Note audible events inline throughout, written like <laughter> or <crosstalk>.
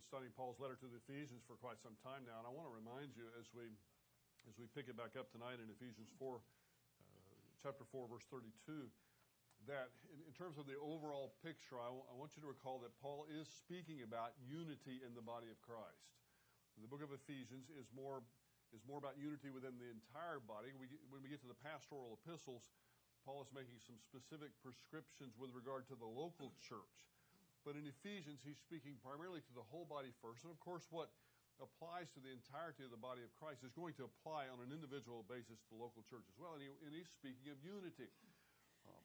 been studying Paul's letter to the Ephesians for quite some time now, and I want to remind you as we as we pick it back up tonight in Ephesians 4, uh, chapter 4, verse 32, that in, in terms of the overall picture, I, w- I want you to recall that Paul is speaking about unity in the body of Christ. The book of Ephesians is more is more about unity within the entire body. We, when we get to the pastoral epistles, Paul is making some specific prescriptions with regard to the local church. But in Ephesians, he's speaking primarily to the whole body first. And of course, what applies to the entirety of the body of Christ is going to apply on an individual basis to the local church as well. And, he, and he's speaking of unity. Um,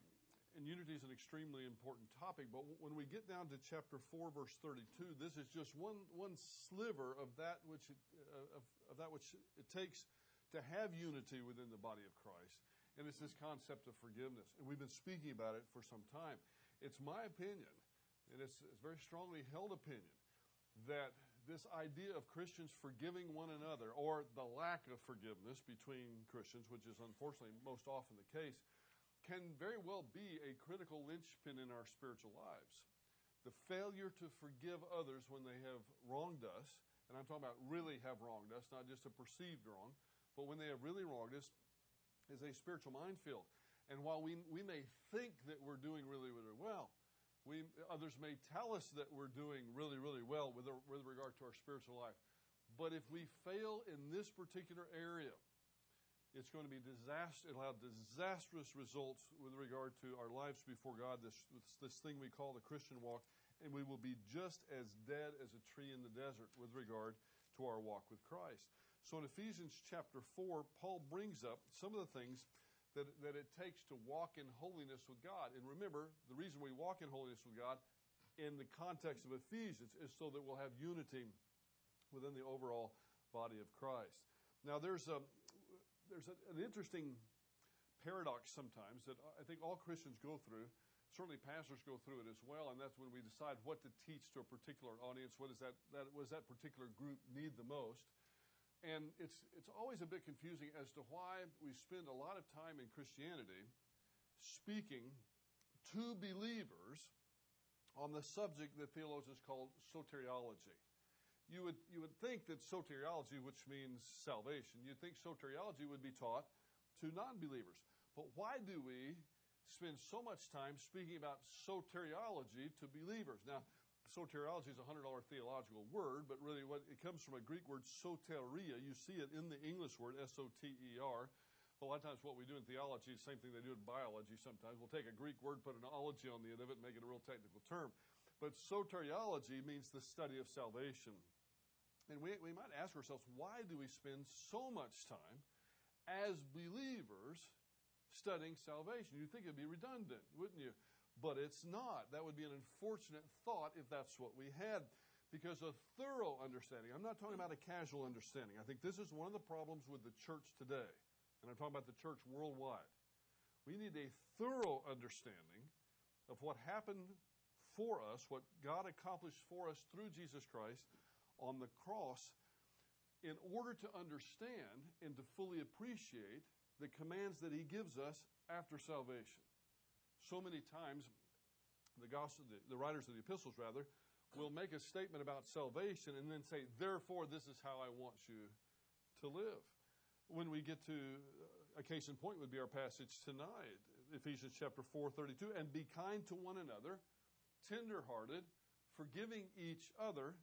and unity is an extremely important topic. But when we get down to chapter 4, verse 32, this is just one, one sliver of that, which it, uh, of, of that which it takes to have unity within the body of Christ. And it's this concept of forgiveness. And we've been speaking about it for some time. It's my opinion and it's, it's a very strongly held opinion that this idea of Christians forgiving one another, or the lack of forgiveness between Christians, which is unfortunately most often the case, can very well be a critical linchpin in our spiritual lives. The failure to forgive others when they have wronged us, and I'm talking about really have wronged us, not just a perceived wrong, but when they have really wronged us, is a spiritual minefield. And while we, we may think that we're doing really, really well, we, others may tell us that we're doing really, really well with, with regard to our spiritual life. But if we fail in this particular area, it's going to be disaster. It'll have disastrous results with regard to our lives before God. This this thing we call the Christian walk, and we will be just as dead as a tree in the desert with regard to our walk with Christ. So in Ephesians chapter four, Paul brings up some of the things that, that it takes to walk in holiness with God. And remember, the reason we walk in holiness with God in the context of Ephesians is so that we'll have unity within the overall body of Christ. Now, there's a there's a, an interesting paradox sometimes that I think all Christians go through. Certainly, pastors go through it as well, and that's when we decide what to teach to a particular audience. What does that, that what does that particular group need the most? And it's, it's always a bit confusing as to why we spend a lot of time in Christianity speaking to believers on the subject that theologians call soteriology. You would, you would think that soteriology, which means salvation, you'd think soteriology would be taught to non believers. But why do we spend so much time speaking about soteriology to believers? Now, soteriology is a hundred dollar theological word, but really what it comes from a Greek word soteria. You see it in the English word S O T E R. A lot of times, what we do in theology is the same thing they do in biology. Sometimes we'll take a Greek word, put an ology on the end of it, and make it a real technical term. But soteriology means the study of salvation. And we, we might ask ourselves, why do we spend so much time as believers studying salvation? You'd think it'd be redundant, wouldn't you? But it's not. That would be an unfortunate thought if that's what we had. Because a thorough understanding, I'm not talking about a casual understanding. I think this is one of the problems with the church today, and I'm talking about the church worldwide. We need a thorough understanding of what happened for us, what God accomplished for us through Jesus Christ on the cross, in order to understand and to fully appreciate the commands that He gives us after salvation so many times the gospel, the, the writers of the epistles rather, will make a statement about salvation and then say, therefore, this is how I want you to live. When we get to uh, a case in point would be our passage tonight, Ephesians chapter 4, 32, and be kind to one another, tenderhearted, forgiving each other,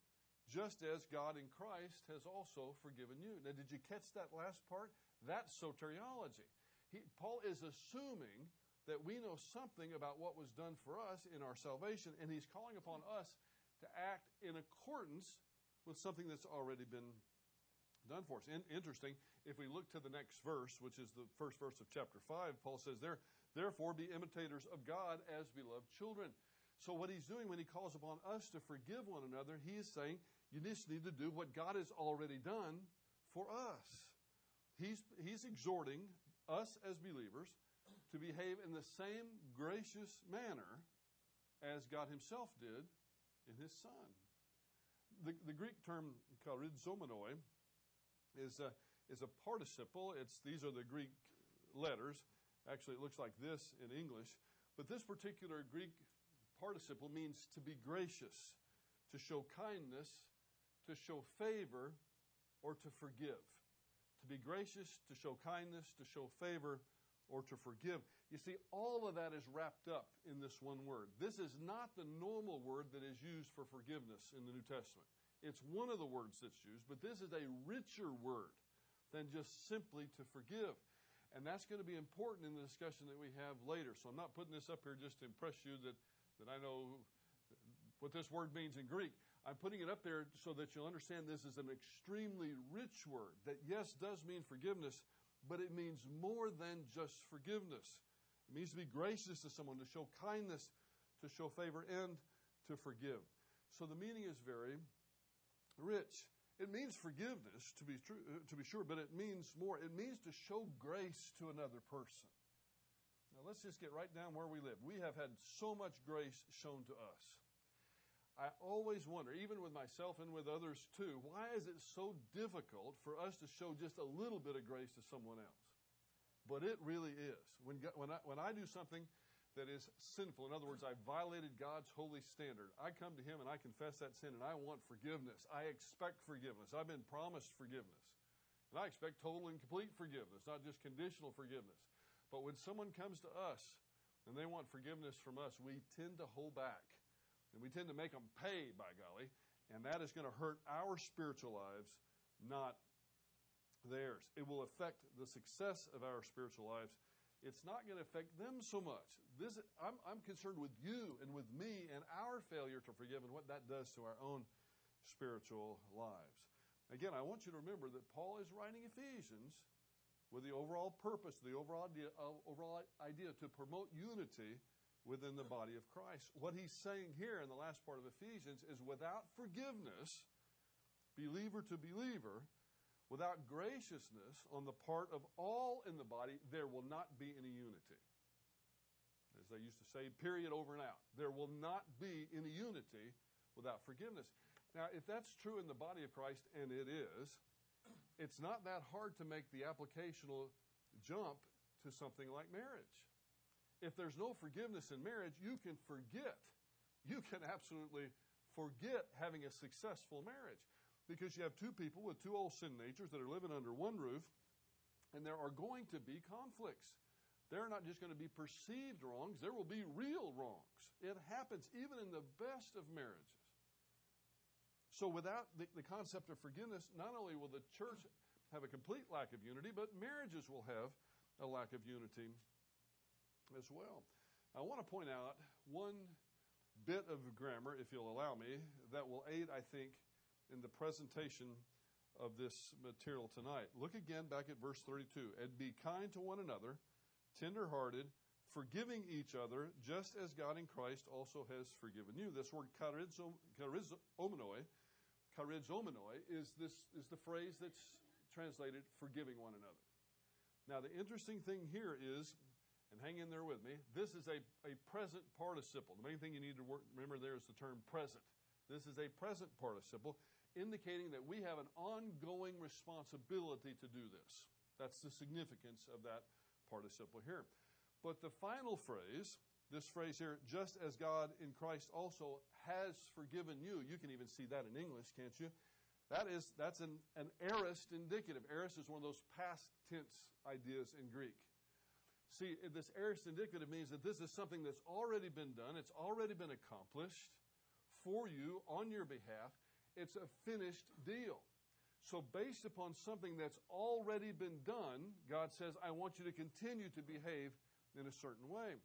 just as God in Christ has also forgiven you. Now, did you catch that last part? That's soteriology. He, Paul is assuming that we know something about what was done for us in our salvation, and He's calling upon us to act in accordance with something that's already been done for us. In, interesting, if we look to the next verse, which is the first verse of chapter 5, Paul says there, Therefore be imitators of God as beloved children. So, what he's doing when he calls upon us to forgive one another, he is saying, You just need to do what God has already done for us. He's, he's exhorting us as believers to behave in the same gracious manner as God Himself did in His Son. The, the Greek term charizomenoi is a, is a participle. It's, these are the Greek letters. Actually, it looks like this in English. But this particular Greek participle means to be gracious, to show kindness, to show favor, or to forgive. To be gracious, to show kindness, to show favor, or to forgive. You see, all of that is wrapped up in this one word. This is not the normal word that is used for forgiveness in the New Testament. It's one of the words that's used, but this is a richer word than just simply to forgive. And that's going to be important in the discussion that we have later. So I'm not putting this up here just to impress you that, that I know what this word means in Greek. I'm putting it up there so that you'll understand this is an extremely rich word that, yes, does mean forgiveness, but it means more than just forgiveness. It means to be gracious to someone, to show kindness, to show favor, and to forgive. So the meaning is very rich. It means forgiveness, to be, true, uh, to be sure, but it means more. It means to show grace to another person. Now, let's just get right down where we live. We have had so much grace shown to us. I always wonder, even with myself and with others too, why is it so difficult for us to show just a little bit of grace to someone else? But it really is. When, when, I, when I do something that is sinful. In other words, I violated God's holy standard. I come to Him and I confess that sin and I want forgiveness. I expect forgiveness. I've been promised forgiveness. And I expect total and complete forgiveness, not just conditional forgiveness. But when someone comes to us and they want forgiveness from us, we tend to hold back. And we tend to make them pay, by golly. And that is going to hurt our spiritual lives, not theirs. It will affect the success of our spiritual lives it's not going to affect them so much. This, I'm, I'm concerned with you and with me and our failure to forgive and what that does to our own spiritual lives. Again, I want you to remember that Paul is writing Ephesians with the overall purpose, the overall idea, uh, overall idea to promote unity within the body of Christ. What he's saying here in the last part of Ephesians is without forgiveness, believer to believer, Without graciousness on the part of all in the body, there will not be any unity. As they used to say, period, over and out. There will not be any unity without forgiveness. Now, if that's true in the body of Christ, and it is, it's not that hard to make the applicational jump to something like marriage. If there's no forgiveness in marriage, you can forget. You can absolutely forget having a successful marriage because you have two people with two old sin natures that are living under one roof, and there are going to be conflicts. They're not just going to be perceived wrongs, there will be real wrongs. It happens even in the best of marriages. So, without the, the concept of forgiveness, not only will the church have a complete lack of unity, but marriages will have a lack of unity as well. I want to point out one bit of grammar, if you'll allow me, that will aid, I think, in the presentation of this material tonight. Look again back at verse 32. And be kind to one another, tenderhearted, forgiving each other, just as God in Christ also has forgiven you. This word charizomenoi, charizomenoi is, this, is the phrase that's translated forgiving one another. Now, the interesting thing here is, and hang in there with me, this is a, a present participle. The main thing you need to work, remember there is the term present. This is a present participle indicating that we have an ongoing responsibility to do this. That's the significance of that participle here. But the final phrase, this phrase here, just as God in Christ also has forgiven you, you can even see that in English, can't you? That is, that's an, an aorist indicative. Aorist is one of those past tense ideas in Greek. See, this aorist indicative means that this is something that's already been done, it's already been accomplished for you on your behalf, it's a finished deal. So, based upon something that's already been done, God says, I want you to continue to behave in a certain way.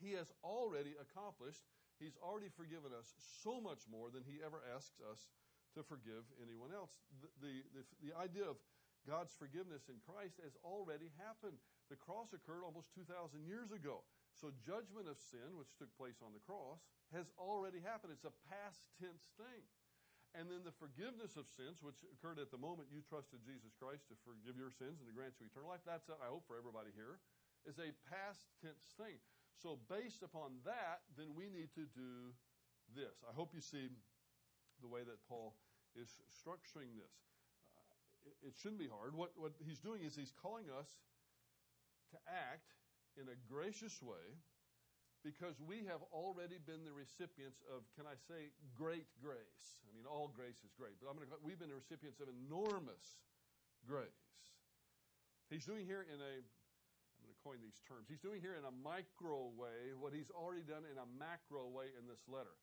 He has already accomplished, He's already forgiven us so much more than He ever asks us to forgive anyone else. The, the, the, the idea of God's forgiveness in Christ has already happened. The cross occurred almost 2,000 years ago. So, judgment of sin, which took place on the cross, has already happened. It's a past tense thing. And then the forgiveness of sins, which occurred at the moment you trusted Jesus Christ to forgive your sins and to grant you eternal life, that's, I hope, for everybody here, is a past tense thing. So, based upon that, then we need to do this. I hope you see the way that Paul is structuring this. It, it shouldn't be hard. What, what he's doing is he's calling us to act in a gracious way because we have already been the recipients of, can I say, great grace. I mean, all grace is great, but I'm going to, we've been the recipients of enormous grace. He's doing here in a, I'm going to coin these terms, he's doing here in a micro way what he's already done in a macro way in this letter.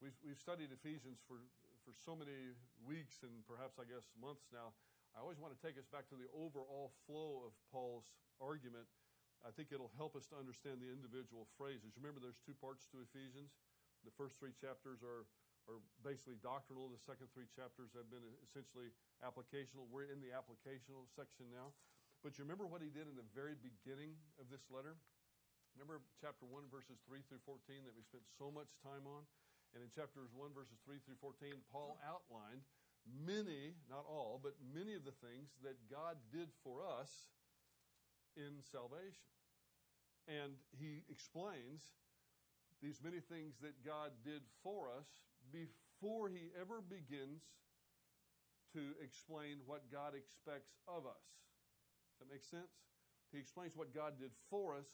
We've, we've studied Ephesians for, for so many weeks and perhaps, I guess, months now. I always want to take us back to the overall flow of Paul's argument I think it'll help us to understand the individual phrases. Remember, there's two parts to Ephesians. The first three chapters are, are basically doctrinal. The second three chapters have been essentially applicational. We're in the applicational section now. But you remember what he did in the very beginning of this letter? Remember chapter 1, verses 3 through 14 that we spent so much time on? And in chapters 1, verses 3 through 14, Paul outlined many, not all, but many of the things that God did for us in salvation. And he explains these many things that God did for us before he ever begins to explain what God expects of us. Does that make sense? He explains what God did for us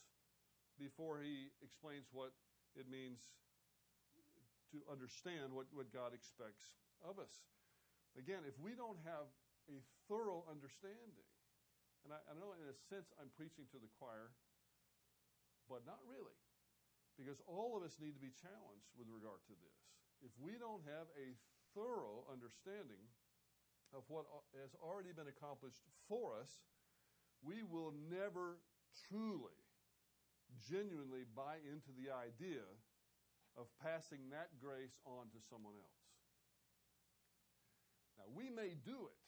before he explains what it means to understand what, what God expects of us. Again, if we don't have a thorough understanding and I, I know in a sense I'm preaching to the choir, but not really. Because all of us need to be challenged with regard to this. If we don't have a thorough understanding of what has already been accomplished for us, we will never truly, genuinely buy into the idea of passing that grace on to someone else. Now, we may do it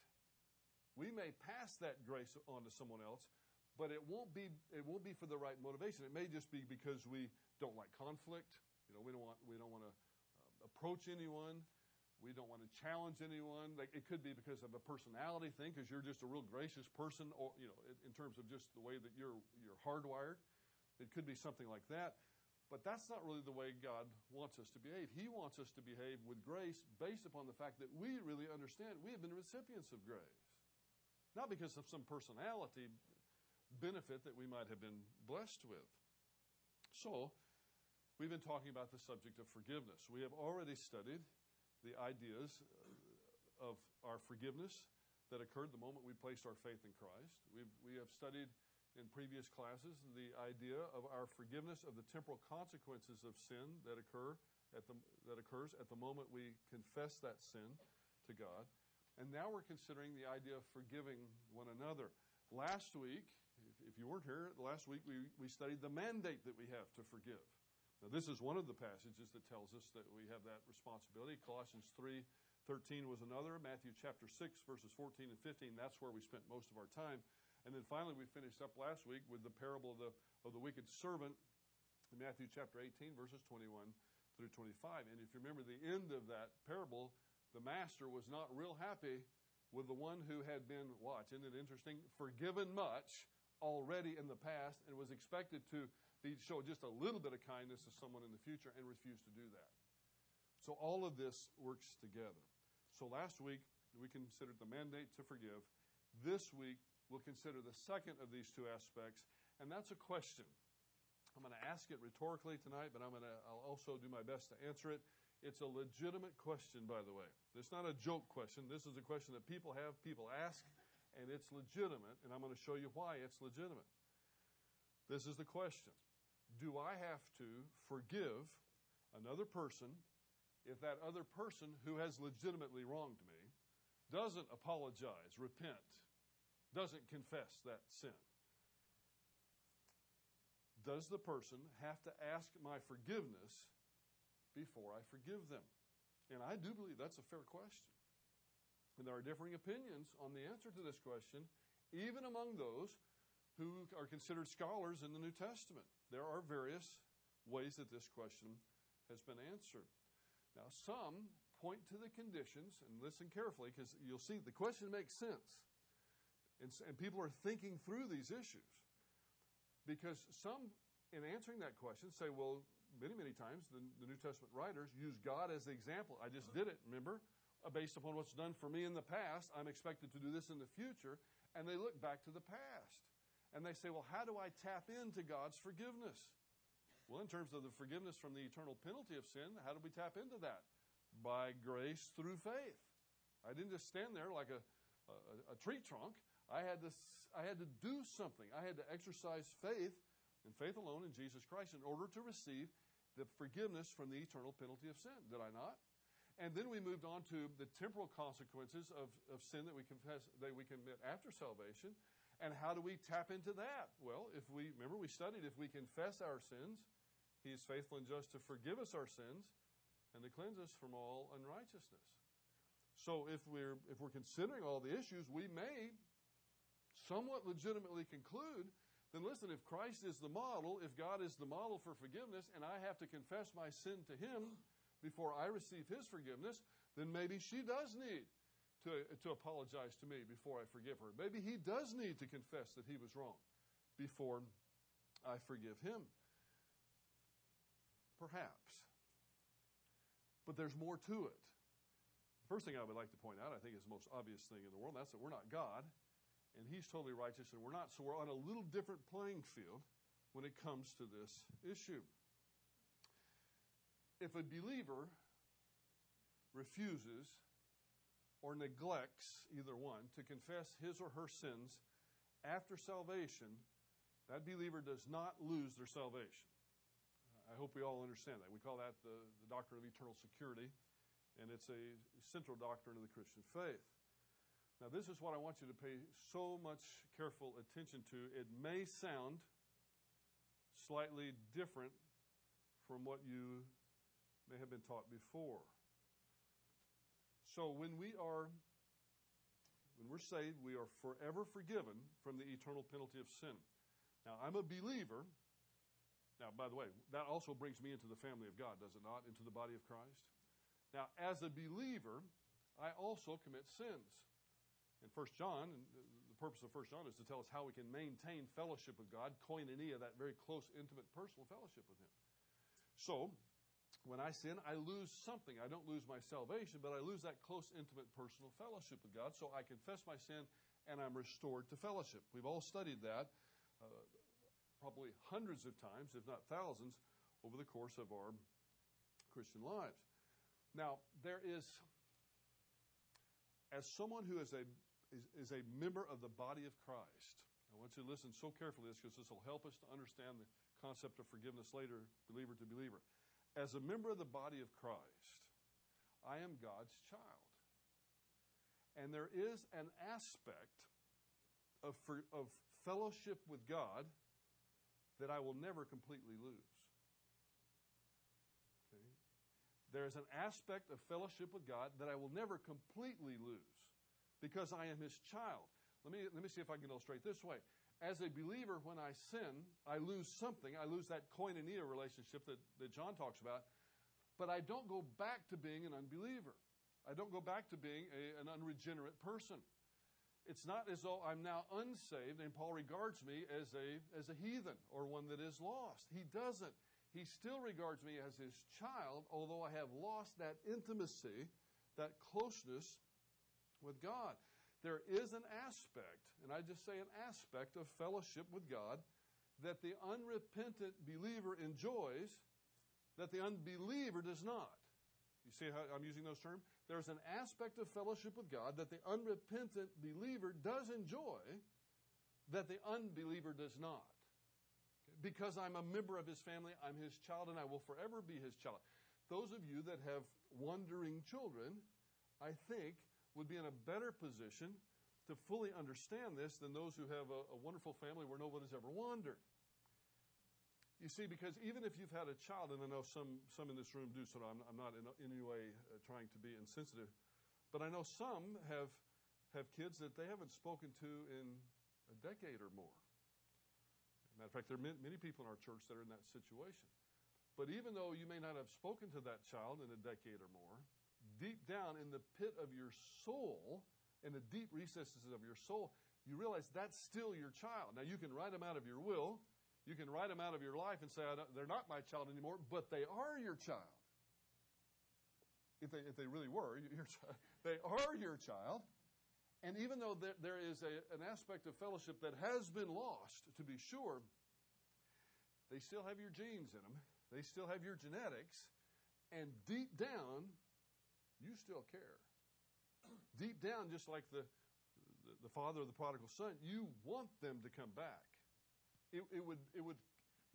we may pass that grace on to someone else, but it won't be it won't be for the right motivation. It may just be because we don't like conflict. You know, we don't want we don't want to uh, approach anyone. We don't want to challenge anyone. Like, it could be because of a personality thing, because you're just a real gracious person, or you know, in, in terms of just the way that you're you're hardwired. It could be something like that. But that's not really the way God wants us to behave. He wants us to behave with grace based upon the fact that we really understand we have been recipients of grace. Not because of some personality benefit that we might have been blessed with. So, we've been talking about the subject of forgiveness. We have already studied the ideas of our forgiveness that occurred the moment we placed our faith in Christ. We've, we have studied in previous classes the idea of our forgiveness of the temporal consequences of sin that occur at the, that occurs at the moment we confess that sin to God. And now we're considering the idea of forgiving one another. Last week, if you weren't here, last week we, we studied the mandate that we have to forgive. Now, this is one of the passages that tells us that we have that responsibility. Colossians 3 13 was another. Matthew chapter 6, verses 14 and 15, that's where we spent most of our time. And then finally, we finished up last week with the parable of the, of the wicked servant in Matthew chapter 18, verses 21 through 25. And if you remember the end of that parable, the master was not real happy with the one who had been, watch, isn't it interesting, forgiven much already in the past and was expected to show just a little bit of kindness to someone in the future and refused to do that. So all of this works together. So last week we considered the mandate to forgive. This week we'll consider the second of these two aspects, and that's a question. I'm going to ask it rhetorically tonight, but I'm going to I'll also do my best to answer it. It's a legitimate question, by the way. It's not a joke question. This is a question that people have, people ask, and it's legitimate, and I'm going to show you why it's legitimate. This is the question Do I have to forgive another person if that other person who has legitimately wronged me doesn't apologize, repent, doesn't confess that sin? Does the person have to ask my forgiveness before I forgive them? And I do believe that's a fair question. And there are differing opinions on the answer to this question, even among those who are considered scholars in the New Testament. There are various ways that this question has been answered. Now, some point to the conditions, and listen carefully because you'll see the question makes sense. And, and people are thinking through these issues. Because some, in answering that question, say, well, many, many times the, the New Testament writers use God as the example. I just did it, remember? Uh, based upon what's done for me in the past, I'm expected to do this in the future. And they look back to the past. And they say, well, how do I tap into God's forgiveness? Well, in terms of the forgiveness from the eternal penalty of sin, how do we tap into that? By grace through faith. I didn't just stand there like a, a, a tree trunk. I had, to, I had to do something. I had to exercise faith and faith alone in Jesus Christ in order to receive the forgiveness from the eternal penalty of sin. Did I not? And then we moved on to the temporal consequences of, of sin that we confess that we commit after salvation. And how do we tap into that? Well, if we remember we studied if we confess our sins, he is faithful and just to forgive us our sins and to cleanse us from all unrighteousness. So if we're if we're considering all the issues, we may somewhat legitimately conclude then listen, if Christ is the model, if God is the model for forgiveness, and I have to confess my sin to Him before I receive His forgiveness, then maybe she does need to, to apologize to me before I forgive her. Maybe he does need to confess that he was wrong before I forgive him. Perhaps. But there's more to it. First thing I would like to point out, I think is the most obvious thing in the world, that's that we're not God, and He's totally righteous, and we're not. So we're on a little different playing field when it comes to this issue. If a believer refuses or neglects, either one, to confess his or her sins after salvation, that believer does not lose their salvation. I hope we all understand that. We call that the, the doctrine of eternal security, and it's a central doctrine of the Christian faith. Now, this is what I want you to pay so much careful attention to. It may sound slightly different from what you may have been taught before. So, when we are when we're saved, we are forever forgiven from the eternal penalty of sin. Now, I'm a believer now, by the way, that also brings me into the family of God, does it not? Into the body of Christ. Now, as a believer, I also commit sins. In 1 John, the purpose of 1 John is to tell us how we can maintain fellowship with God, koinonia, that very close, intimate, personal fellowship with Him. So, when I sin, I lose something. I don't lose my salvation, but I lose that close, intimate, personal fellowship with God. So I confess my sin and I'm restored to fellowship. We've all studied that. Uh, probably hundreds of times, if not thousands, over the course of our Christian lives. Now, there is, as someone who is a, is, is a member of the body of Christ, I want you to listen so carefully this because this will help us to understand the concept of forgiveness later, believer to believer. As a member of the body of Christ, I am God's child. And there is an aspect of, of fellowship with God that I will never completely lose. Okay? There's an aspect of fellowship with God that I will never completely lose because I am His child. Let me, let me see if I can illustrate this way. As a believer, when I sin, I lose something. I lose that koinonia relationship that, that John talks about, but I don't go back to being an unbeliever. I don't go back to being a, an unregenerate person. It's not as though I'm now unsaved and Paul regards me as a, as a heathen or one that is lost. He doesn't. He still regards me as his child, although I have lost that intimacy, that closeness with God. There is an aspect, and I just say an aspect of fellowship with God that the unrepentant believer enjoys that the unbeliever does not. You see how I'm using those terms? There's an aspect of fellowship with God that the unrepentant believer does enjoy that the unbeliever does not. Because I'm a member of his family, I'm his child, and I will forever be his child. Those of you that have wandering children, I think, would be in a better position to fully understand this than those who have a, a wonderful family where no one has ever wandered. You see, because even if you've had a child, and I know some, some in this room do, so I'm, I'm not in, any way uh, trying to be insensitive, but I know some have, have kids that they haven't spoken to in a decade or more. Matter of fact, there are many people in our church that are in that situation. But even though you may not have spoken to that child in a decade or more, deep down in the pit of your soul, in the deep recesses of your soul, you realize that's still your child. Now, you can write them out of your will, you can write them out of your life and say, they're not my child anymore, but they are your child. If they, if they really were <laughs> your child, they are your child. And even though there, there is a, an aspect of fellowship that has been lost, to be sure, they still have your genes in them, they still have your genetics, and deep down, you still care. Deep down, just like the, the, the father of the prodigal son, you want them to come back. It, it, would, it would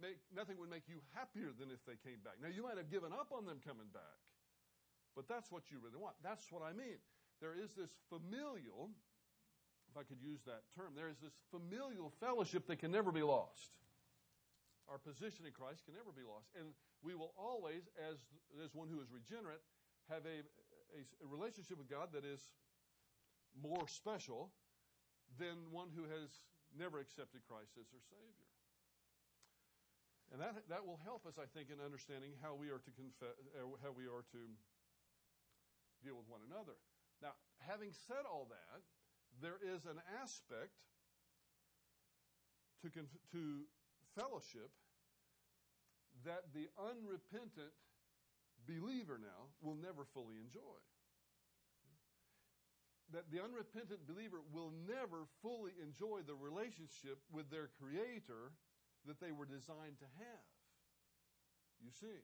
make, nothing would make you happier than if they came back. Now, you might have given up on them coming back, but that's what you really want. That's what I mean. There is this familial, if I could use that term, there is this familial fellowship that can never be lost. Our position in Christ can never be lost. And we will always, as, as one who is regenerate, have a, a, a relationship with God that is more special than one who has never accepted Christ as their Savior. And that, that will help us, I think, in understanding how we are to confess, uh, how we are to deal with one another. Now, having said all that, there is an aspect to, to fellowship that the unrepentant believer now will never fully enjoy. That the unrepentant believer will never fully enjoy the relationship with their Creator that they were designed to have. You see,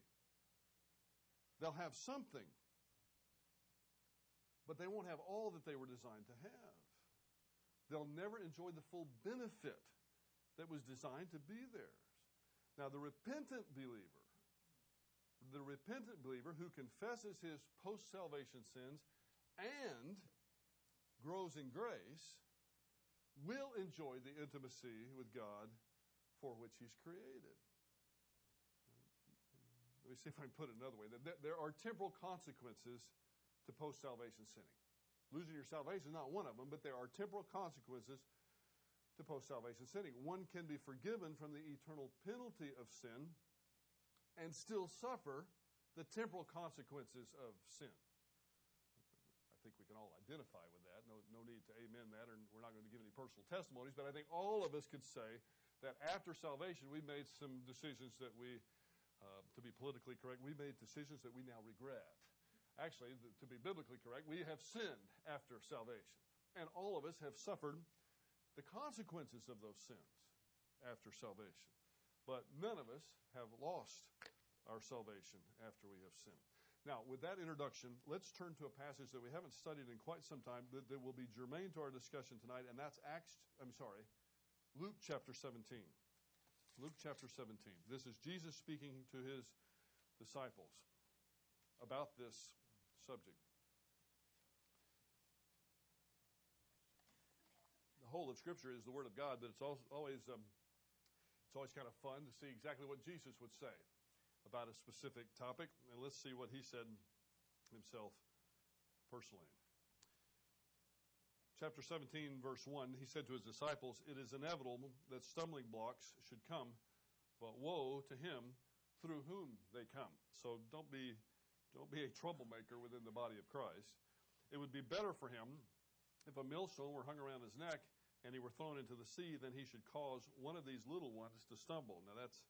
they'll have something, but they won't have all that they were designed to have. They'll never enjoy the full benefit that was designed to be theirs. Now, the repentant believer, the repentant believer who confesses his post salvation sins and grows in grace will enjoy the intimacy with God for which he's created. Let me see if I can put it another way. There are temporal consequences to post salvation sinning. Losing your salvation is not one of them, but there are temporal consequences to post salvation sinning. One can be forgiven from the eternal penalty of sin and still suffer the temporal consequences of sin. I think we can all identify with that. No, no need to amen that, or we're not going to give any personal testimonies, but I think all of us could say that after salvation, we made some decisions that we, uh, to be politically correct, we made decisions that we now regret. Actually, to be biblically correct, we have sinned after salvation. And all of us have suffered the consequences of those sins after salvation. But none of us have lost our salvation after we have sinned. Now, with that introduction, let's turn to a passage that we haven't studied in quite some time that, that will be germane to our discussion tonight, and that's Acts, I'm sorry, Luke chapter 17. Luke chapter 17. This is Jesus speaking to his disciples about this subject. the whole of Scripture is the Word of God, but it's always um, it's always kind of fun to see exactly what Jesus would say about a specific topic, and let's see what he said himself personally. Chapter 17, verse 1, he said to his disciples, It is inevitable that stumbling blocks should come, but woe to him through whom they come. So don't be, don't be a troublemaker within the body of Christ. It would be better for him if a millstone were hung around his neck and he were thrown into the sea, then he should cause one of these little ones to stumble. Now that's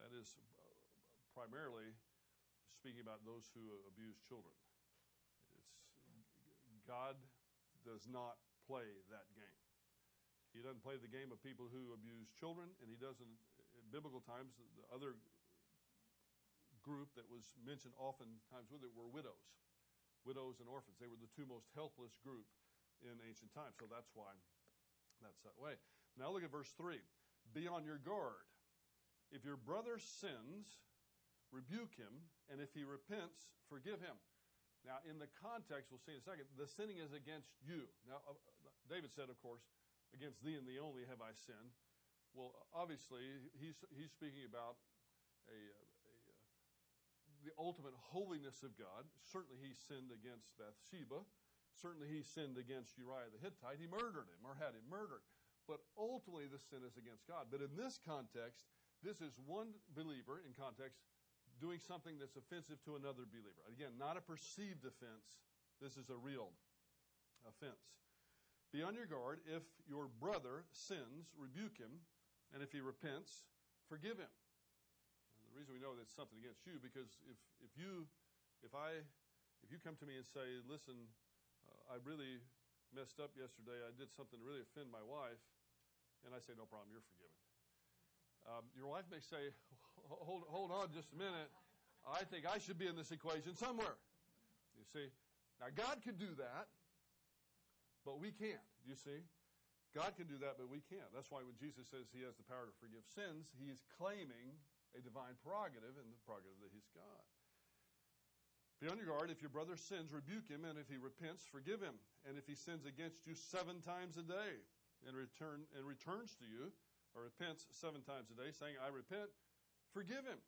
that is uh, primarily speaking about those who abuse children. It's, God does not play that game. He doesn't play the game of people who abuse children, and he doesn't. In biblical times, the other group that was mentioned oftentimes with it were widows, widows and orphans. They were the two most helpless group in ancient times. So that's why that's that way. Now look at verse 3. Be on your guard. If your brother sins, rebuke him, and if he repents, forgive him. Now, in the context, we'll see in a second, the sinning is against you. Now, uh, David said, of course, against thee and thee only have I sinned. Well, obviously, he's, he's speaking about a, a, a, the ultimate holiness of God. Certainly, he sinned against Bathsheba. Certainly, he sinned against Uriah the Hittite. He murdered him or had him murdered. But ultimately, the sin is against God. But in this context, this is one believer in context doing something that's offensive to another believer. Again, not a perceived offense. This is a real offense. Be on your guard. If your brother sins, rebuke him. And if he repents, forgive him. And the reason we know that's something against you because if, if you if I if you come to me and say, listen, I really messed up yesterday. I did something to really offend my wife. And I say, no problem, you're forgiven. Um, your wife may say, hold, hold on just a minute. I think I should be in this equation somewhere. You see? Now, God could do that, but we can't. Do you see? God can do that, but we can't. That's why when Jesus says he has the power to forgive sins, he's claiming a divine prerogative and the prerogative that he's God. Be on your guard. If your brother sins, rebuke him, and if he repents, forgive him. And if he sins against you seven times a day and return and returns to you, or repents seven times a day, saying, I repent, forgive him.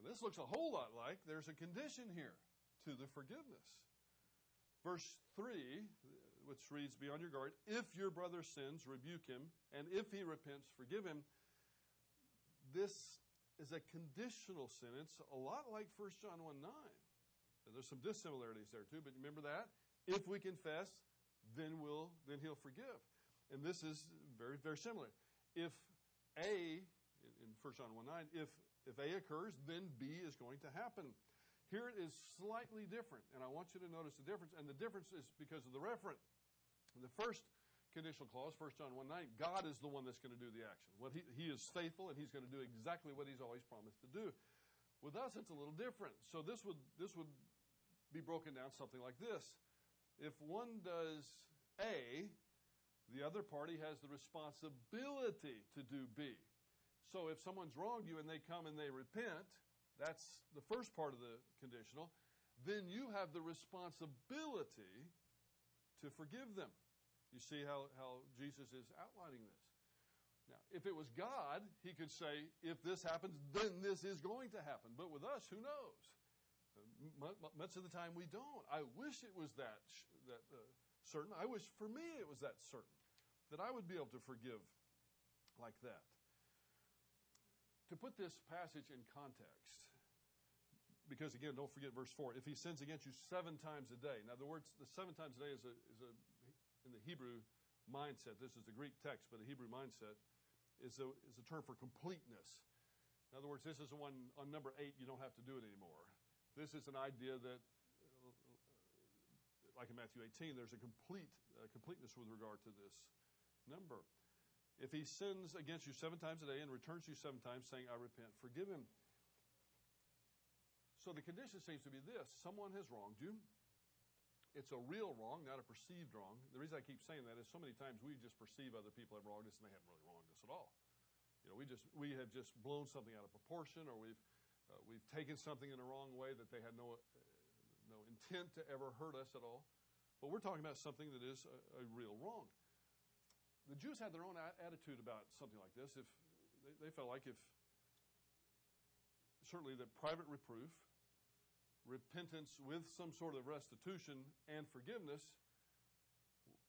And this looks a whole lot like there's a condition here to the forgiveness. Verse 3, which reads, Be on your guard. If your brother sins, rebuke him, and if he repents, forgive him. This is a conditional sentence, a lot like 1 John 1 9. There's some dissimilarities there too, but remember that? If we confess, then we'll then he'll forgive. And this is very, very similar. If A, in 1 John 1 9, if if A occurs, then B is going to happen. Here it is slightly different, and I want you to notice the difference. And the difference is because of the referent. The first conditional clause, 1 John 1 9, God is the one that's going to do the action. What he, he is faithful and he's going to do exactly what he's always promised to do. With us, it's a little different. So this would this would be broken down something like this. If one does A, the other party has the responsibility to do B. So if someone's wronged you and they come and they repent, that's the first part of the conditional, then you have the responsibility to forgive them. You see how, how Jesus is outlining this. Now, if it was God, he could say, if this happens, then this is going to happen. But with us, who knows? Much of the time we don't. I wish it was that, that uh, certain. I wish for me it was that certain, that I would be able to forgive like that. To put this passage in context, because again, don't forget verse 4. If he sins against you seven times a day. Now, the words, the seven times a day is a, is a in the Hebrew mindset, this is the Greek text, but the Hebrew mindset is a, is term for completeness. In other words, this is the one on number eight, you don't have to do it anymore. This is an idea that, like in Matthew 18, there's a complete uh, completeness with regard to this number. If he sins against you seven times a day and returns to you seven times, saying, I repent, forgive him. So the condition seems to be this someone has wronged you. It's a real wrong, not a perceived wrong. The reason I keep saying that is so many times we just perceive other people have wronged us and they haven't really wronged us at all. You know, we just we have just blown something out of proportion, or we've uh, we've taken something in the wrong way that they had no uh, no intent to ever hurt us at all. But we're talking about something that is a, a real wrong. The Jews had their own attitude about something like this. If they, they felt like if certainly that private reproof repentance with some sort of restitution and forgiveness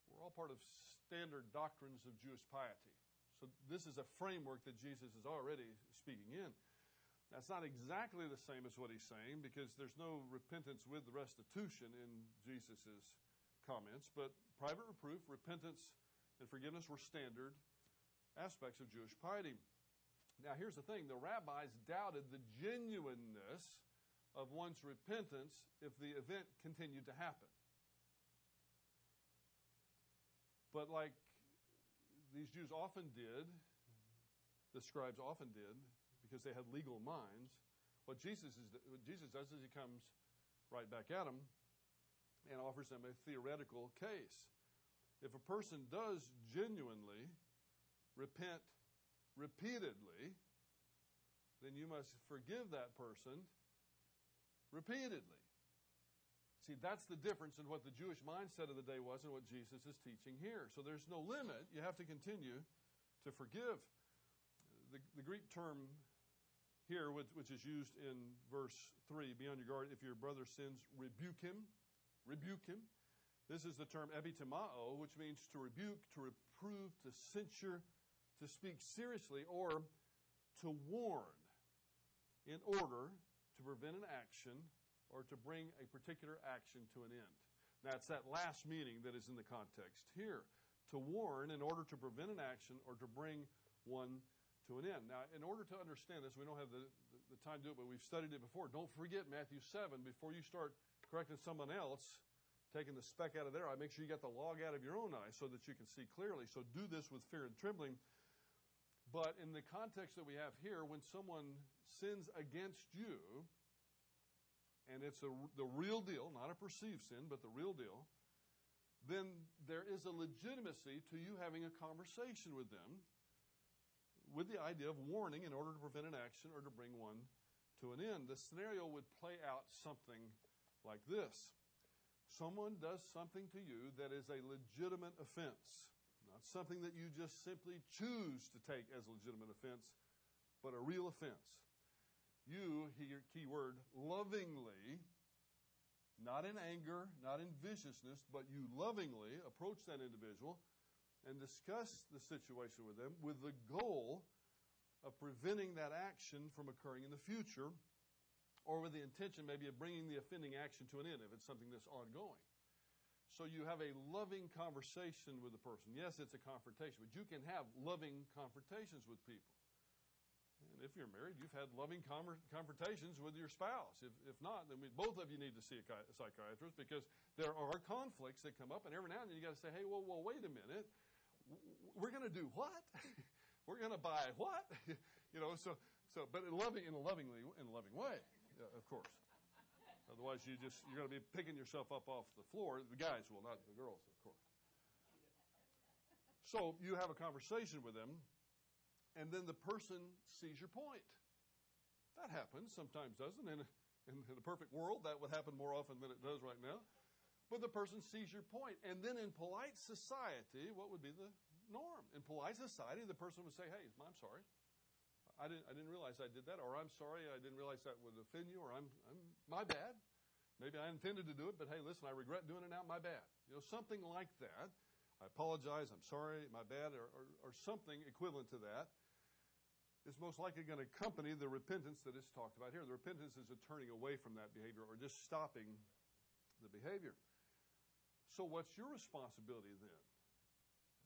were all part of standard doctrines of Jewish piety. So this is a framework that Jesus is already speaking in. That's not exactly the same as what he's saying because there's no repentance with the restitution in Jesus' comments, but private reproof, repentance, and forgiveness were standard aspects of Jewish piety. Now, here's the thing the rabbis doubted the genuineness of one's repentance if the event continued to happen. But like these Jews often did, the scribes often did, because they had legal minds, what Jesus, is, what Jesus does is he comes right back at them and offers them a theoretical case. If a person does genuinely repent repeatedly, then you must forgive that person repeatedly. See, that's the difference in what the Jewish mindset of the day was and what Jesus is teaching here. So there's no limit. You have to continue to forgive. The, the Greek term here, which, which is used in verse 3, be on your guard. If your brother sins, rebuke him. Rebuke him. This is the term epitimao, which means to rebuke, to reprove, to censure, to speak seriously, or to warn in order to prevent an action or to bring a particular action to an end. It's that last meaning that is in the context here. To warn in order to prevent an action or to bring one to an end. Now, in order to understand this, we don't have the, the, the time to do it, but we've studied it before. Don't forget Matthew 7. Before you start correcting someone else, taking the speck out of their eye, make sure you get the log out of your own eye so that you can see clearly. So do this with fear and trembling. But in the context that we have here, when someone sins against you, and it's a, the real deal, not a perceived sin, but the real deal, then there is a legitimacy to you having a conversation with them with the idea of warning in order to prevent an action or to bring one to an end. The scenario would play out something like this Someone does something to you that is a legitimate offense, not something that you just simply choose to take as a legitimate offense, but a real offense. You, key word, lovingly not in anger, not in viciousness, but you lovingly approach that individual and discuss the situation with them with the goal of preventing that action from occurring in the future or with the intention maybe of bringing the offending action to an end if it's something that's ongoing. So you have a loving conversation with the person. Yes, it's a confrontation, but you can have loving confrontations with people. And if you're married, you've had loving confrontations with your spouse. If, if not, then we, both of you need to see a psychiatrist because there are conflicts that come up, and every now and then you got to say, hey, well, well, wait a minute. We're going to do what? <laughs> We're going to buy what? <laughs> you know, so, so, but in loving, in a lovingly, in a loving way, uh, of course. Otherwise, you just you're going to be picking yourself up off the floor. The guys will, not the girls, of course. So you have a conversation with them and then the person sees your point. That happens sometimes, doesn't <laughs> in, in a perfect world, that would happen more often than it does right now. But the person sees your point. And then in polite society, what would be the norm? In polite society, the person would say, Hey, I'm sorry. I didn't, I didn't realize I did that, or I'm sorry, I didn't realize that would offend you, or I'm, I'm my bad. Maybe I intended to do it, but hey, listen, I regret doing it now, my bad. You know, something like that. I apologize, I'm sorry, my bad, or, or, or something equivalent to that is most likely going to accompany the repentance that is talked about here. The repentance is a turning away from that behavior or just stopping the behavior. So, what's your responsibility then?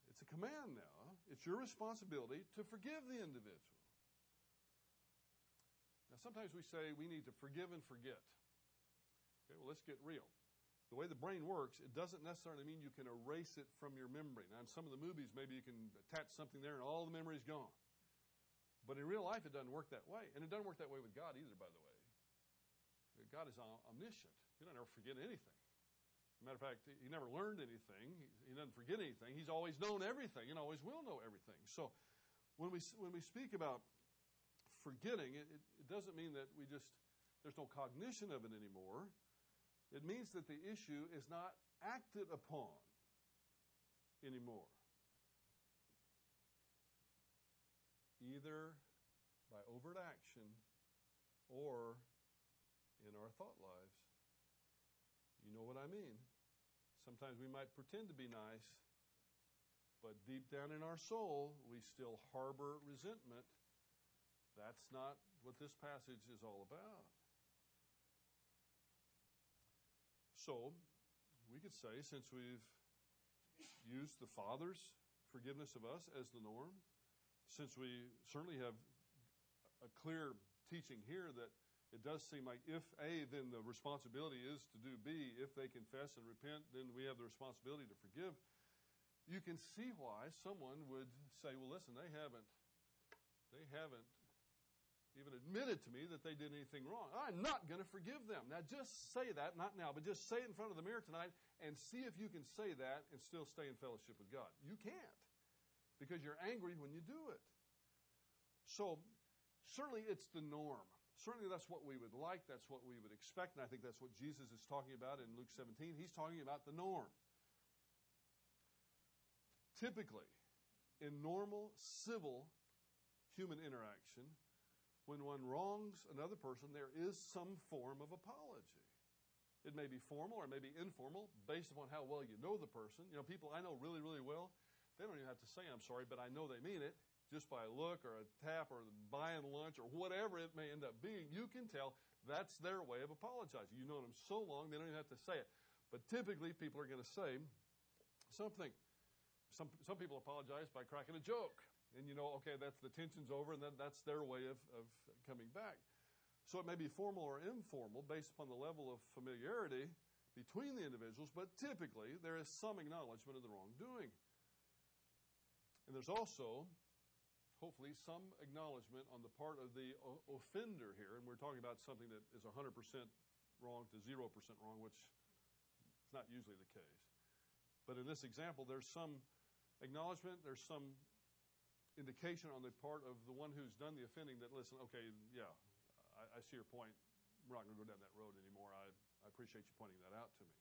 It's a command now. It's your responsibility to forgive the individual. Now, sometimes we say we need to forgive and forget. Okay, well, let's get real. The way the brain works, it doesn't necessarily mean you can erase it from your memory. Now, in some of the movies, maybe you can attach something there and all the memory is gone. But in real life, it doesn't work that way. And it doesn't work that way with God either, by the way. God is omniscient. He doesn't ever forget anything. matter of fact, he never learned anything. He, doesn't forget anything. He's always known everything and always will know everything. So when we, when we speak about forgetting, it, it, it doesn't mean that we just, there's no cognition of it anymore. It means that the issue is not acted upon anymore. Either by overt action or in our thought lives. You know what I mean? Sometimes we might pretend to be nice, but deep down in our soul, we still harbor resentment. That's not what this passage is all about. So, we could say, since we've used the Father's forgiveness of us as the norm, since we certainly have a clear teaching here that it does seem like if A, then the responsibility is to do B. If they confess and repent, then we have the responsibility to forgive. You can see why someone would say, well, listen, they haven't, they haven't even admitted to me that they did anything wrong. I'm not going to forgive them. Now, just say that, not now, but just say it in front of the mirror tonight and see if you can say that and still stay in fellowship with God. You can't because you're angry when you do it. So, certainly it's the norm. Certainly that's what we would like, that's what we would expect, and I think that's what Jesus is talking about in Luke 17. He's talking about the norm. Typically, in normal civil human interaction, when one wrongs another person, there is some form of apology. It may be formal or it may be informal based upon how well you know the person. You know, people I know really, really well, they don't even have to say I'm sorry, but I know they mean it just by a look or a tap or buying lunch or whatever it may end up being. You can tell that's their way of apologizing. You've known them so long, they don't even have to say it. But typically, people are going to say something. Some, some people apologize by cracking a joke. And you know, okay, that's the tension's over, and that, that's their way of, of coming back. So it may be formal or informal based upon the level of familiarity between the individuals, but typically there is some acknowledgement of the wrongdoing. And there's also hopefully, some acknowledgement on the part of the offender here, and we're talking about something that is 100% wrong to 0% wrong, which is not usually the case. But in this example, there's some acknowledgement, there's some indication on the part of the one who's done the offending that, listen, okay, yeah, I, I see your point. We're not going to go down that road anymore. I, I appreciate you pointing that out to me.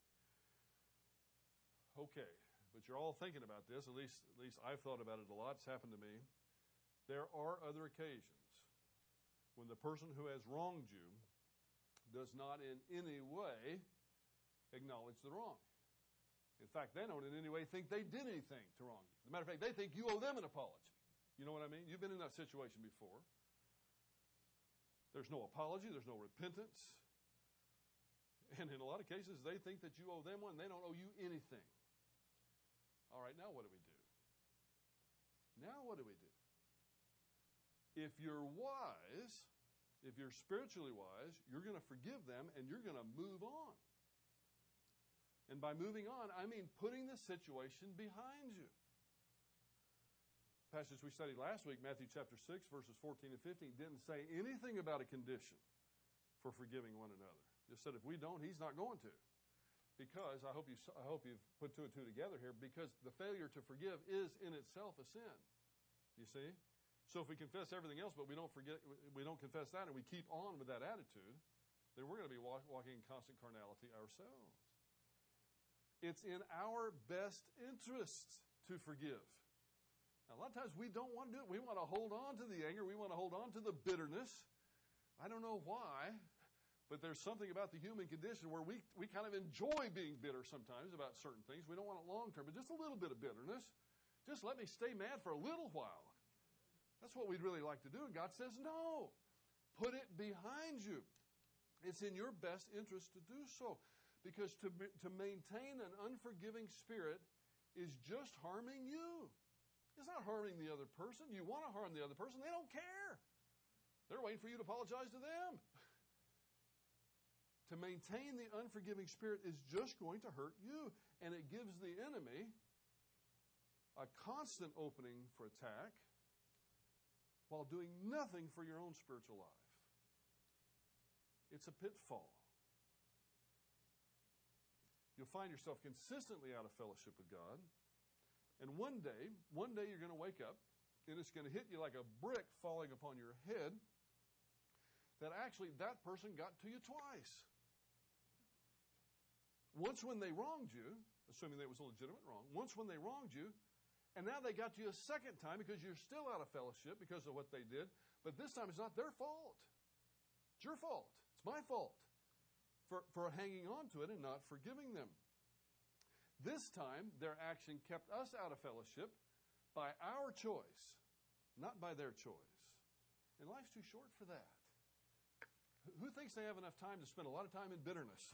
Okay, but you're all thinking about this. At least, at least I've thought about it a lot. It's happened to me. There are other occasions when the person who has wronged you does not in any way acknowledge the wrong. In fact, they don't in any way think they did anything to wrong you. As a matter of fact, they think you owe them an apology. You know what I mean? You've been in that situation before. There's no apology, there's no repentance. And in a lot of cases, they think that you owe them one, they don't owe you anything. All right, now what do we do? Now what do we do? If you're wise, if you're spiritually wise, you're going to forgive them and you're going to move on. And by moving on, I mean putting the situation behind you. Passage we studied last week, Matthew chapter 6, verses 14 and 15, didn't say anything about a condition for forgiving one another. Just said if we don't, he's not going to because I hope you I hope you've put two and two together here because the failure to forgive is in itself a sin. You see? So if we confess everything else but we don't forget we don't confess that and we keep on with that attitude, then we're going to be walk, walking in constant carnality ourselves. It's in our best interest to forgive. Now, a lot of times we don't want to do it. We want to hold on to the anger. We want to hold on to the bitterness. I don't know why. But there's something about the human condition where we, we kind of enjoy being bitter sometimes about certain things. We don't want it long term, but just a little bit of bitterness. Just let me stay mad for a little while. That's what we'd really like to do. And God says, no, put it behind you. It's in your best interest to do so. Because to, to maintain an unforgiving spirit is just harming you. It's not harming the other person. You want to harm the other person, they don't care. They're waiting for you to apologize to them. To maintain the unforgiving spirit is just going to hurt you, and it gives the enemy a constant opening for attack while doing nothing for your own spiritual life. It's a pitfall. You'll find yourself consistently out of fellowship with God. And one day, one day you're going to wake up and it's going to hit you like a brick falling upon your head that actually that person got to you twice. Once when they wronged you, assuming that it was a legitimate wrong, once when they wronged you, and now they got you a second time because you're still out of fellowship because of what they did, but this time it's not their fault. It's your fault. It's my fault for, for hanging on to it and not forgiving them. This time, their action kept us out of fellowship by our choice, not by their choice. And life's too short for that. Who thinks they have enough time to spend a lot of time in bitterness?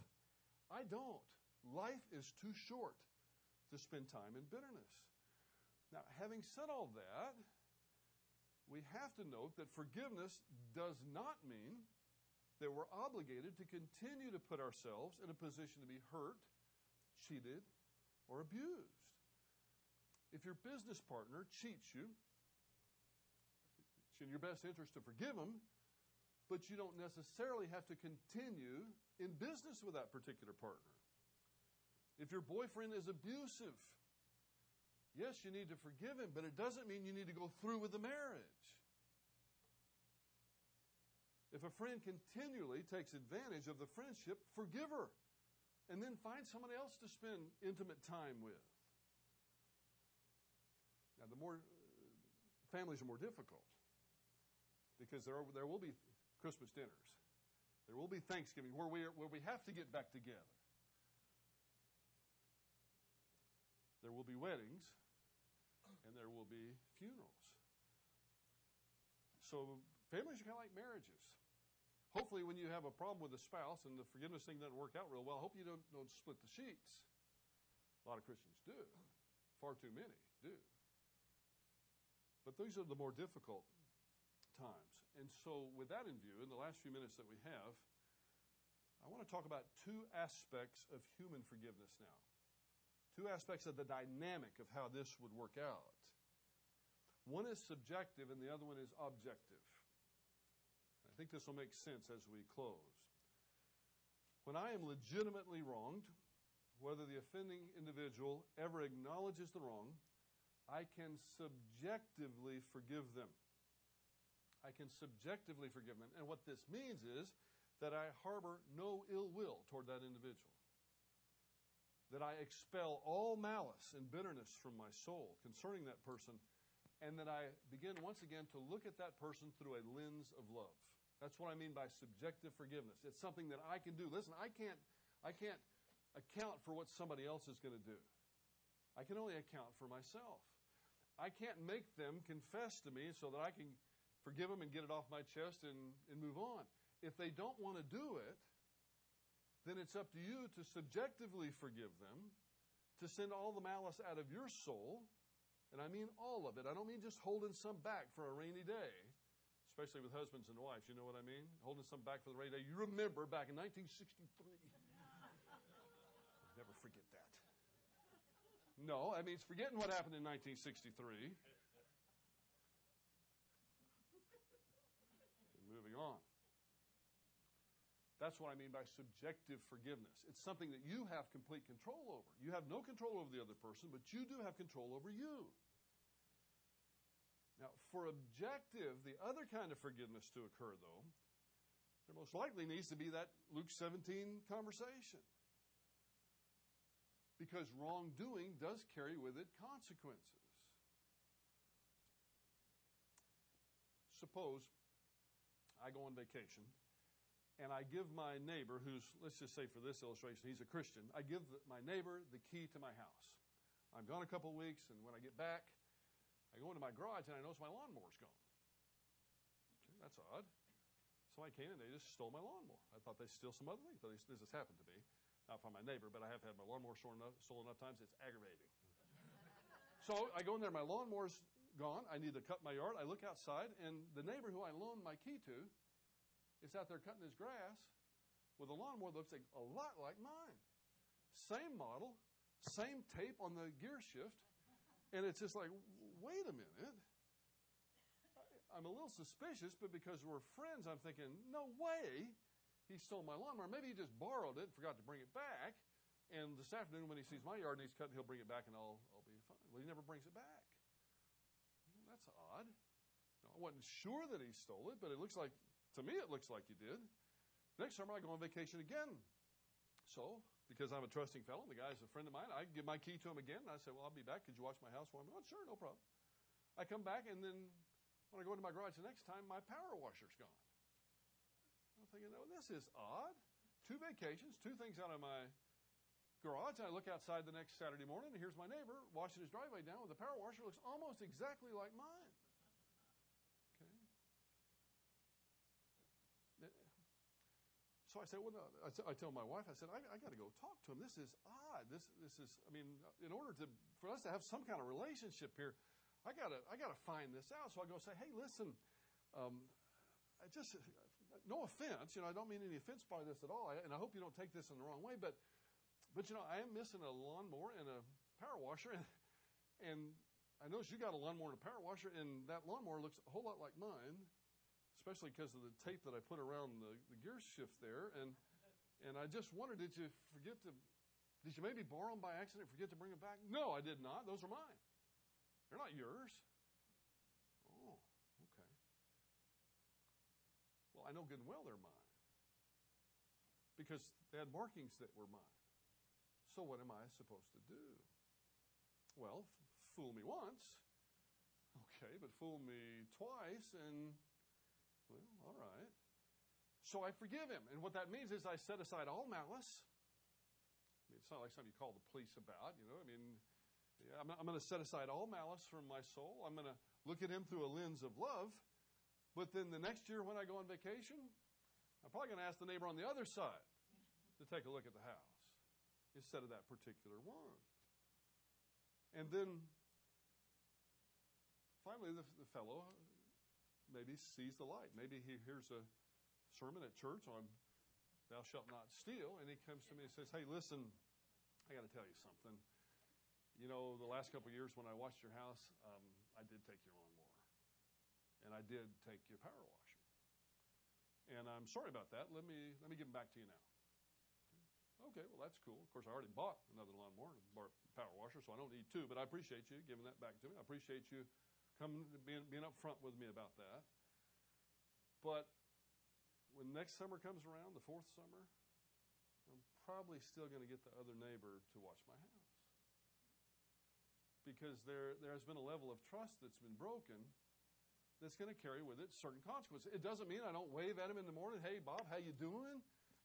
I don't. Life is too short to spend time in bitterness. Now, having said all that, we have to note that forgiveness does not mean that we're obligated to continue to put ourselves in a position to be hurt, cheated, or abused. If your business partner cheats you, it's in your best interest to forgive them, but you don't necessarily have to continue in business with that particular partner. If your boyfriend is abusive, yes, you need to forgive him, but it doesn't mean you need to go through with the marriage. If a friend continually takes advantage of the friendship, forgive her and then find someone else to spend intimate time with. Now, the more uh, families are more difficult because there, are, there will be Christmas dinners. There will be Thanksgiving where we, are, where we have to get back together. There will be weddings and there will be funerals. So families are kind of like marriages. Hopefully, when you have a problem with a spouse and the forgiveness thing doesn't work out real well, I hope you don't, don't split the sheets. A lot of Christians do. Far too many do. But these are the more difficult times. And so, with that in view, in the last few minutes that we have, I want to talk about two aspects of human forgiveness now. Two aspects of the dynamic of how this would work out. One is subjective and the other one is objective. I think this will make sense as we close. When I am legitimately wronged, whether the offending individual ever acknowledges the wrong, I can subjectively forgive them. I can subjectively forgive them. And what this means is that I harbor no ill will toward that individual. That I expel all malice and bitterness from my soul concerning that person, and that I begin once again to look at that person through a lens of love. That's what I mean by subjective forgiveness. It's something that I can do. Listen, I can't, I can't account for what somebody else is going to do. I can only account for myself. I can't make them confess to me so that I can forgive them and get it off my chest and, and move on. If they don't want to do it, then it's up to you to subjectively forgive them, to send all the malice out of your soul, and I mean all of it. I don't mean just holding some back for a rainy day especially with husbands and wives. You know what I mean? Holding some back for the rainy day. You remember back in 1963. <laughs> Never forget that. No, I mean, it's forgetting what happened in 1963. Moving on. That's what I mean by subjective forgiveness. It's something that you have complete control over. You have no control over the other person, but you do have control over you. Now, for objective, the other kind of forgiveness to occur, though, there most likely needs to be that Luke 17 conversation. Because wrongdoing does carry with it consequences. Suppose I go on vacation and I give my neighbor, who's, let's just say for this illustration, he's a Christian, I give my neighbor the key to my house. I'm gone a couple of weeks, and when I get back, I go into my garage and I notice my lawnmower's gone. Okay, that's odd. So I came and they just stole my lawnmower. I thought they steal some other things, but this has happened to me. Not from my neighbor, but I have had my lawnmower stolen enough, stolen enough times, it's aggravating. <laughs> so I go in there, my lawnmower's gone. I need to cut my yard. I look outside, and the neighbor who I loaned my key to is out there cutting his grass with a lawnmower that looks like, a lot like mine. Same model, same tape on the gear shift. And it's just like, wait a minute. I'm a little suspicious, but because we're friends, I'm thinking, no way he stole my lawnmower. Maybe he just borrowed it and forgot to bring it back. And this afternoon, when he sees my yard and he's cut, he'll bring it back and I'll, I'll be fine. Well, he never brings it back. That's odd. I wasn't sure that he stole it, but it looks like, to me, it looks like he did. Next summer, I go on vacation again. So, because I'm a trusting fellow, the guy's a friend of mine, I give my key to him again. And I say, Well, I'll be back. Could you watch my house for me? Oh, sure, no problem. I come back, and then when I go into my garage the next time, my power washer's gone. I'm thinking, oh, this is odd. Two vacations, two things out of my garage. and I look outside the next Saturday morning, and here's my neighbor washing his driveway down with a power washer. Looks almost exactly like mine. Okay. So I said, well. I, tell my wife, I said, I, I got to go talk to him. This is odd. This, this is, I mean, in order to, for us to have some kind of relationship here, I gotta, I gotta find this out. So I go say, hey, listen, um, I just, no offense, you know, I don't mean any offense by this at all, and I hope you don't take this in the wrong way, but, but you know, I am missing a lawnmower and a power washer, and, and I notice you got a lawnmower and a power washer, and that lawnmower looks a whole lot like mine, especially because of the tape that I put around the, the gear shift there, and, and I just wondered, did you forget to, did you maybe borrow them by accident, forget to bring them back? No, I did not. Those are mine. They're not yours. Oh, okay. Well, I know good and well they're mine because they had markings that were mine. So, what am I supposed to do? Well, fool me once. Okay, but fool me twice, and, well, all right. So I forgive him. And what that means is I set aside all malice. I mean, it's not like something you call the police about, you know. I mean, I'm, I'm going to set aside all malice from my soul. I'm going to look at him through a lens of love. But then the next year when I go on vacation, I'm probably going to ask the neighbor on the other side to take a look at the house instead of that particular one. And then finally, the, the fellow maybe sees the light. Maybe he hears a sermon at church on thou shalt not steal, and he comes to me and says, Hey, listen, I got to tell you something you know, the last couple years when I watched your house, um, I did take your lawnmower. And I did take your power washer. And I'm sorry about that. Let me, let me give them back to you now. Okay, well, that's cool. Of course, I already bought another lawnmower and power washer, so I don't need two, but I appreciate you giving that back to me. I appreciate you coming, being, being up front with me about that. But when next summer comes around, the fourth summer, I'm probably still going to get the other neighbor to watch my house. Because there, there has been a level of trust that's been broken that's going to carry with it certain consequences. It doesn't mean I don't wave at him in the morning, hey, Bob, how you doing?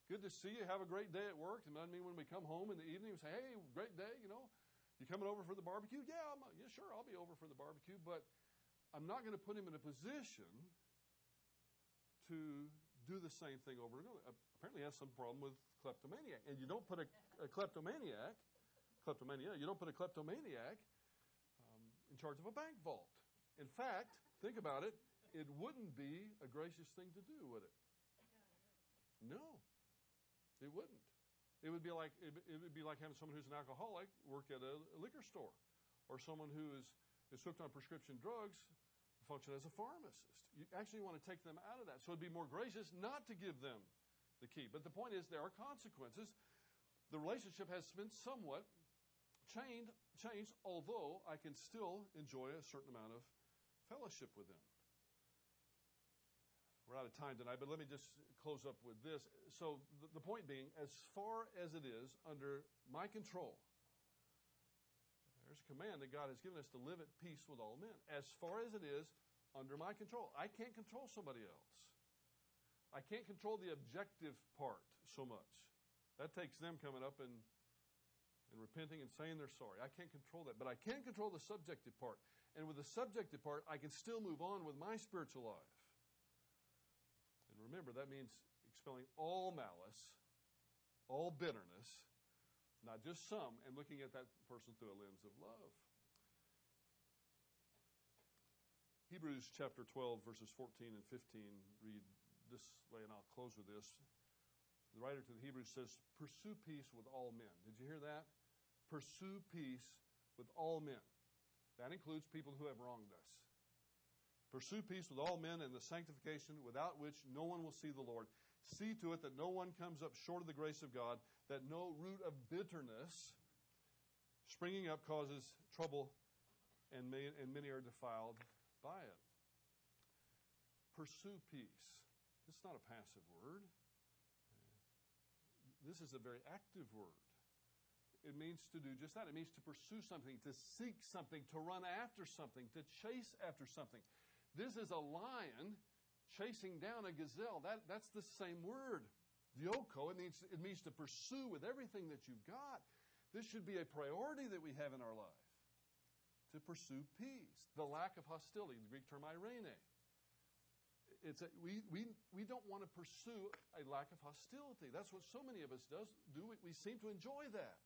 Good to see you. Have a great day at work. And doesn't mean when we come home in the evening, we say, hey, great day, you know. You coming over for the barbecue? Yeah, I'm, yeah, sure, I'll be over for the barbecue. But I'm not going to put him in a position to do the same thing over and over. Apparently, has some problem with kleptomaniac. And you don't put a, a kleptomaniac, kleptomania, you don't put a kleptomaniac um, in charge of a bank vault. In fact, think about it, it wouldn't be a gracious thing to do, would it? No, it wouldn't. It would be like it would be like having someone who's an alcoholic work at a liquor store, or someone who is is hooked on prescription drugs function as a pharmacist. You actually want to take them out of that. So it'd be more gracious not to give them the key. But the point is, there are consequences. The relationship has been somewhat changed, changed, although I can still enjoy a certain amount of fellowship with them. We're out of time tonight, but let me just close up with this. So, the, the point being, as far as it is under my control, there's a command that God has given us to live at peace with all men, as far as it is under my control. I can't control somebody else. I can't control the objective part so much. That takes them coming up and, and repenting and saying they're sorry. I can't control that. But I can control the subjective part. And with the subjective part, I can still move on with my spiritual life remember, that means expelling all malice, all bitterness, not just some, and looking at that person through a lens of love. Hebrews chapter 12, verses 14 and 15 read this way, and I'll close with this. The writer to the Hebrews says, Pursue peace with all men. Did you hear that? Pursue peace with all men. That includes people who have wronged us. Pursue peace with all men and the sanctification without which no one will see the Lord. See to it that no one comes up short of the grace of God, that no root of bitterness springing up causes trouble, and, may, and many are defiled by it. Pursue peace. It's not a passive word. This is a very active word. It means to do just that. It means to pursue something, to seek something, to run after something, to chase after something. This is a lion chasing down a gazelle. That, that's the same word. Dioko, it means, it means to pursue with everything that you've got. This should be a priority that we have in our life. To pursue peace. The lack of hostility, the Greek term irene. It's a, we, we, we don't want to pursue a lack of hostility. That's what so many of us does, do. We, we seem to enjoy that.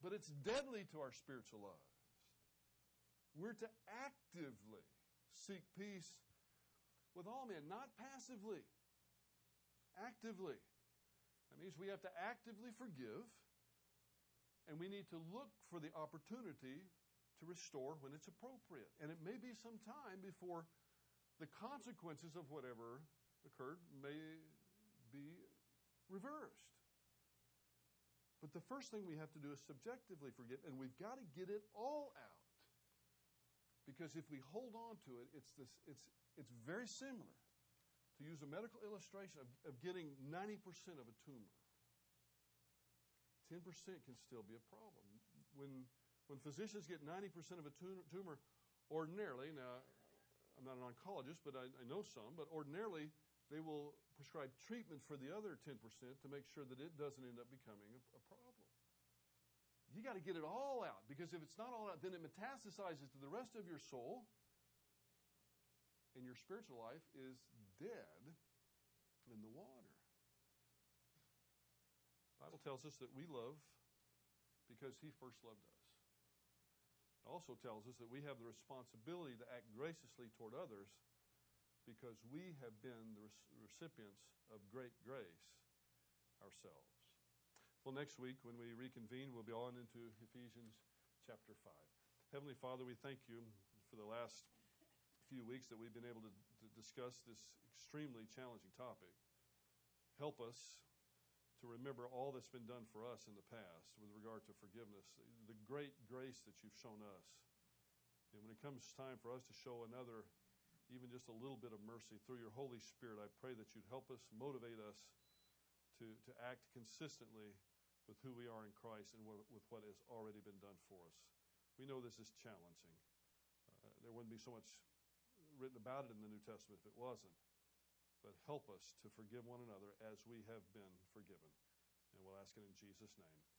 But it's deadly to our spiritual lives. We're to actively seek peace with all men, not passively, actively. That means we have to actively forgive, and we need to look for the opportunity to restore when it's appropriate. And it may be some time before the consequences of whatever occurred may be reversed. But the first thing we have to do is subjectively forgive, and we've got to get it all out. Because if we hold on to it, it's, this, it's, it's very similar, to use a medical illustration, of, of getting 90% of a tumor. 10% can still be a problem. When, when physicians get 90% of a tumor, ordinarily, now I'm not an oncologist, but I, I know some, but ordinarily they will prescribe treatment for the other 10% to make sure that it doesn't end up becoming a, a problem. You got to get it all out because if it's not all out, then it metastasizes to the rest of your soul, and your spiritual life is dead in the water. The Bible tells us that we love because He first loved us. It also tells us that we have the responsibility to act graciously toward others because we have been the recipients of great grace ourselves. Well, next week when we reconvene, we'll be on into Ephesians chapter 5. Heavenly Father, we thank you for the last few weeks that we've been able to, to discuss this extremely challenging topic. Help us to remember all that's been done for us in the past with regard to forgiveness, the great grace that you've shown us. And when it comes time for us to show another, even just a little bit of mercy through your Holy Spirit, I pray that you'd help us, motivate us to, to act consistently with who we are in Christ and with what has already been done for us. We know this is challenging. Uh, there wouldn't be so much written about it in the New Testament if it wasn't but help us to forgive one another as we have been forgiven. And we'll ask it in Jesus' name.